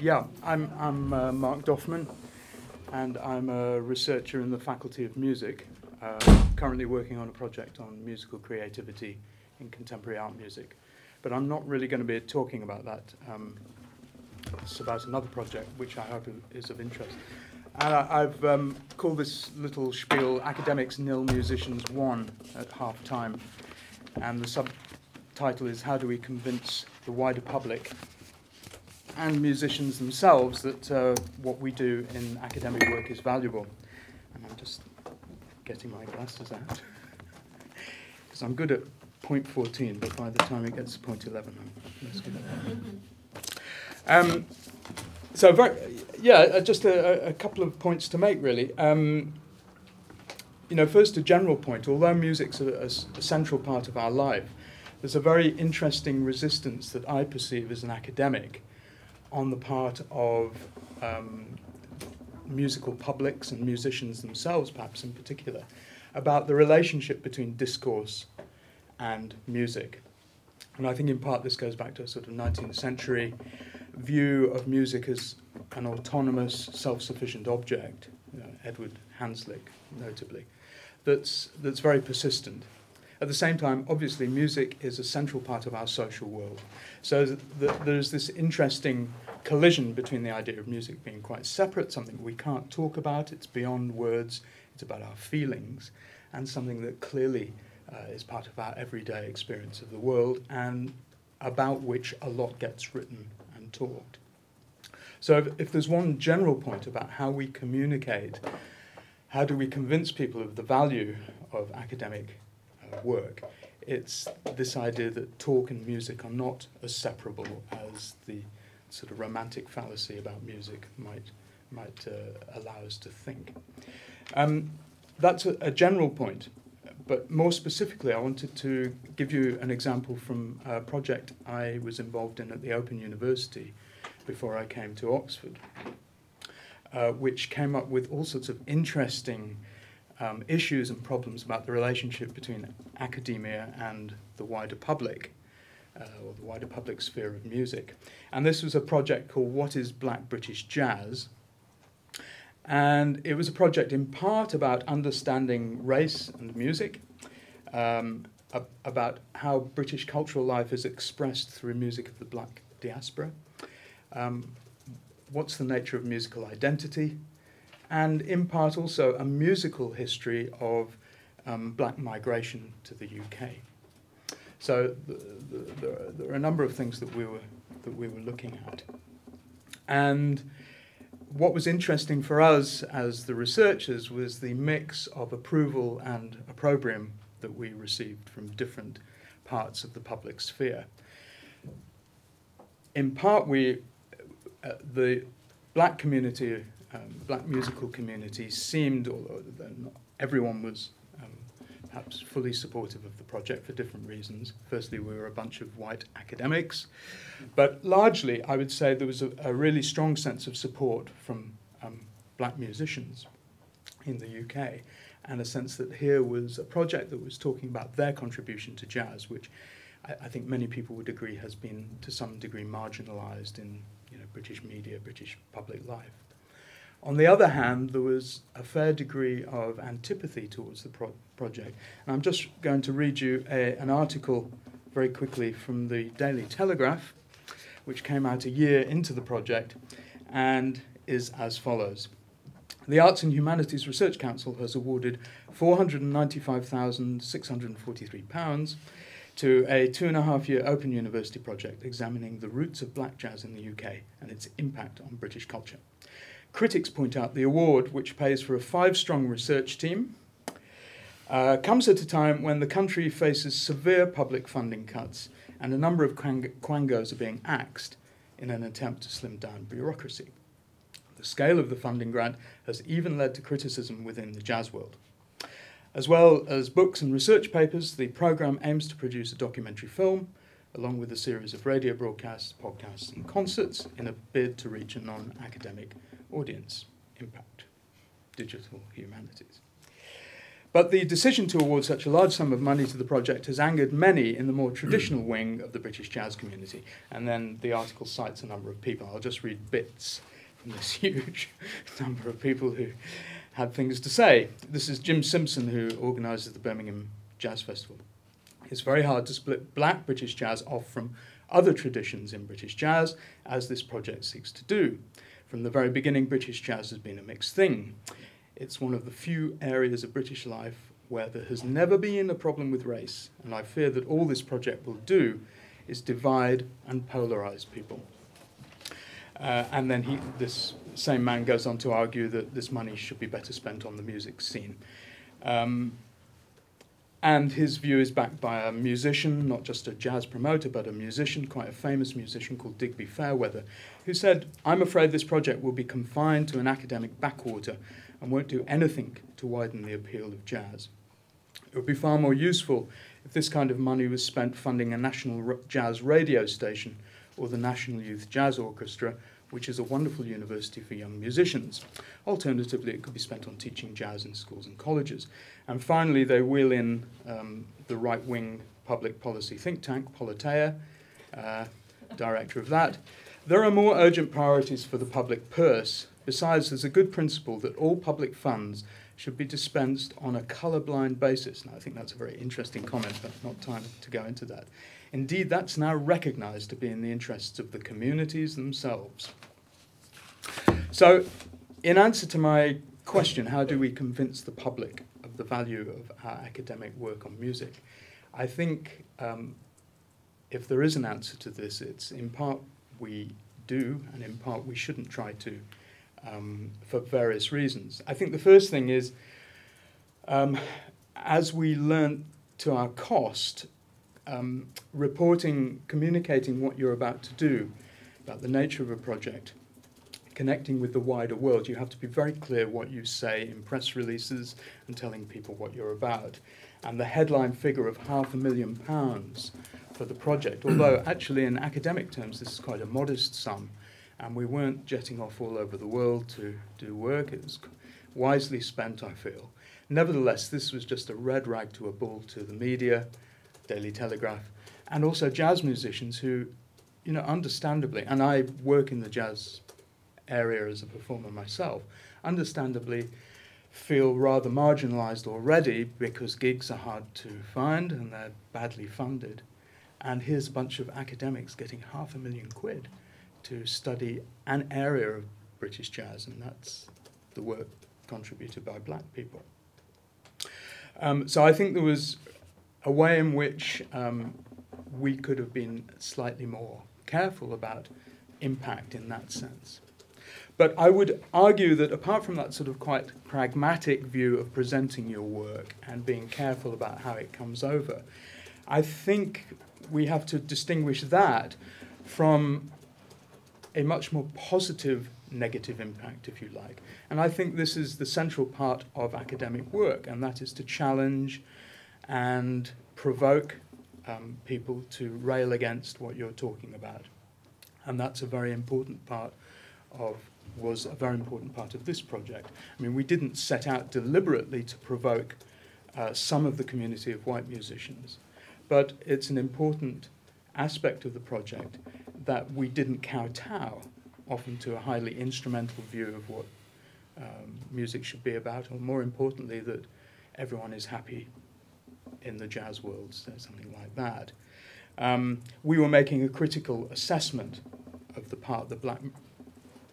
Yeah, I'm, I'm uh, Mark Doffman, and I'm a researcher in the Faculty of Music, uh, currently working on a project on musical creativity in contemporary art music. But I'm not really going to be talking about that. Um, it's about another project which I hope is of interest. And I, I've um, called this little spiel Academics Nil Musicians One at half time. And the subtitle is How Do We Convince the Wider Public and musicians themselves that uh, what we do in academic work is valuable. And I'm just getting my glasses out. Because I'm good at point 14, but by the time it gets to point 11, I'm less good at that. Um, so, very, yeah, uh, just a, a, couple of points to make, really. Um, you know, first, a general point. Although music's a, a, a central part of our life, there's a very interesting resistance that I perceive as an academic on the part of um, musical publics and musicians themselves, perhaps in particular, about the relationship between discourse and music. And I think in part this goes back to a sort of 19th century view of music as an autonomous, self sufficient object, you know, Edward Hanslick notably, that's, that's very persistent. At the same time, obviously, music is a central part of our social world. So th- th- there's this interesting collision between the idea of music being quite separate, something we can't talk about, it's beyond words, it's about our feelings, and something that clearly uh, is part of our everyday experience of the world and about which a lot gets written and talked. So, if, if there's one general point about how we communicate, how do we convince people of the value of academic uh, work, it's this idea that talk and music are not as separable as the sort of romantic fallacy about music might, might uh, allow us to think. Um, that's a, a, general point, but more specifically, I wanted to give you an example from a project I was involved in at the Open University before I came to Oxford, uh, which came up with all sorts of interesting um, issues and problems about the relationship between academia and the wider public, uh, or the wider public sphere of music. And this was a project called What is Black British Jazz? And it was a project in part about understanding race and music, um, ab- about how British cultural life is expressed through music of the black diaspora. Um, what's the nature of musical identity? and in part also a musical history of um, black migration to the UK. So the, the, the, there are a number of things that we were that we were looking at, and what was interesting for us as the researchers was the mix of approval and opprobrium that we received from different parts of the public sphere. In part, we uh, the black community um, black musical community seemed, although not everyone was perhaps fully supportive of the project for different reasons. Firstly, we were a bunch of white academics, but largely, I would say there was a, a really strong sense of support from um, black musicians in the UK, and a sense that here was a project that was talking about their contribution to jazz, which I, I think many people would agree has been to some degree marginalised in you know, British media, British public life. On the other hand, there was a fair degree of antipathy towards the pro- project. And I'm just going to read you a, an article very quickly from the Daily Telegraph, which came out a year into the project and is as follows. The Arts and Humanities Research Council has awarded £495,643 to a two and a half year Open University project examining the roots of black jazz in the UK and its impact on British culture. Critics point out the award, which pays for a five strong research team, uh, comes at a time when the country faces severe public funding cuts and a number of quang- quangos are being axed in an attempt to slim down bureaucracy. The scale of the funding grant has even led to criticism within the jazz world. As well as books and research papers, the programme aims to produce a documentary film, along with a series of radio broadcasts, podcasts, and concerts in a bid to reach a non academic audience. Impact Digital Humanities. But the decision to award such a large sum of money to the project has angered many in the more traditional wing of the British jazz community. And then the article cites a number of people. I'll just read bits from this huge number of people who had things to say. This is Jim Simpson, who organises the Birmingham Jazz Festival. It's very hard to split black British jazz off from other traditions in British jazz, as this project seeks to do. From the very beginning, British jazz has been a mixed thing. It's one of the few areas of British life where there has never been a problem with race, and I fear that all this project will do is divide and polarize people. Uh, and then he, this same man goes on to argue that this money should be better spent on the music scene. Um, and his view is backed by a musician, not just a jazz promoter, but a musician, quite a famous musician called Digby Fairweather, who said, I'm afraid this project will be confined to an academic backwater and won't do anything to widen the appeal of jazz. It would be far more useful if this kind of money was spent funding a national jazz radio station or the National Youth Jazz Orchestra which is a wonderful university for young musicians. Alternatively, it could be spent on teaching jazz in schools and colleges. And finally, they wheel in um, the right wing public policy think tank, Politeia, uh, director of that. There are more urgent priorities for the public purse. Besides, there's a good principle that all public funds should be dispensed on a colourblind basis. Now, I think that's a very interesting comment, but not time to go into that. Indeed, that's now recognised to be in the interests of the communities themselves. So, in answer to my question, how do we convince the public of the value of our academic work on music? I think um, if there is an answer to this, it's in part we do, and in part we shouldn't try to, um, for various reasons. I think the first thing is, um, as we learn to our cost, um, reporting, communicating what you're about to do, about the nature of a project, connecting with the wider world, you have to be very clear what you say in press releases and telling people what you're about. And the headline figure of half a million pounds for the project, although actually in academic terms this is quite a modest sum, and we weren't jetting off all over the world to do work, it was wisely spent, I feel. Nevertheless, this was just a red rag to a bull to the media Daily Telegraph, and also jazz musicians who, you know, understandably, and I work in the jazz area as a performer myself, understandably feel rather marginalized already because gigs are hard to find and they're badly funded. And here's a bunch of academics getting half a million quid to study an area of British jazz, and that's the work contributed by black people. Um, so I think there was a way in which um, we could have been slightly more careful about impact in that sense. But I would argue that apart from that sort of quite pragmatic view of presenting your work and being careful about how it comes over, I think we have to distinguish that from a much more positive negative impact, if you like. And I think this is the central part of academic work, and that is to challenge and provoke um, people to rail against what you're talking about. And that's a very important part of was a very important part of this project. I mean, we didn't set out deliberately to provoke uh, some of the community of white musicians, but it's an important aspect of the project that we didn't kowtow often to a highly instrumental view of what um, music should be about, or more importantly, that everyone is happy in the jazz world, so something like that. Um, we were making a critical assessment of the part that black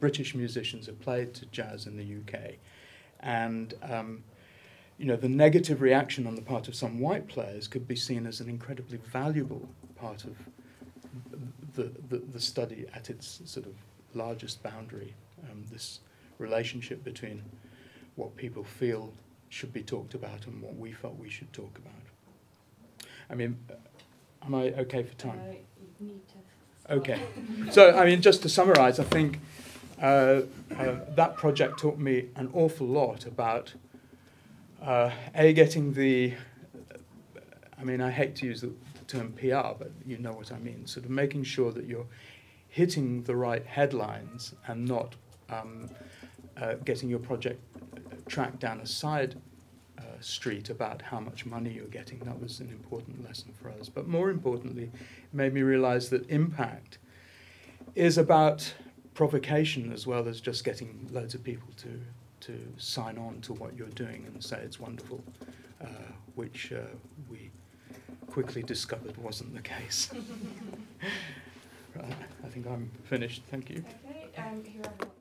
British musicians have played to jazz in the UK, and um, you know the negative reaction on the part of some white players could be seen as an incredibly valuable part of the, the, the study at its sort of largest boundary. Um, this relationship between what people feel should be talked about and what we felt we should talk about. I mean, am I okay for time? Uh, okay. So, I mean, just to summarize, I think uh, uh, that project taught me an awful lot about uh, A, getting the, I mean, I hate to use the, term PR, but you know what I mean. Sort of making sure that you're hitting the right headlines and not um, uh, getting your project tracked down a side uh, street about how much money you're getting. That was an important lesson for us. But more importantly, made me realize that impact is about provocation as well as just getting loads of people to, to sign on to what you're doing and say it's wonderful, uh, which uh, we quickly discovered wasn't the case. right, I think I'm finished. Thank you. Okay, um, here I have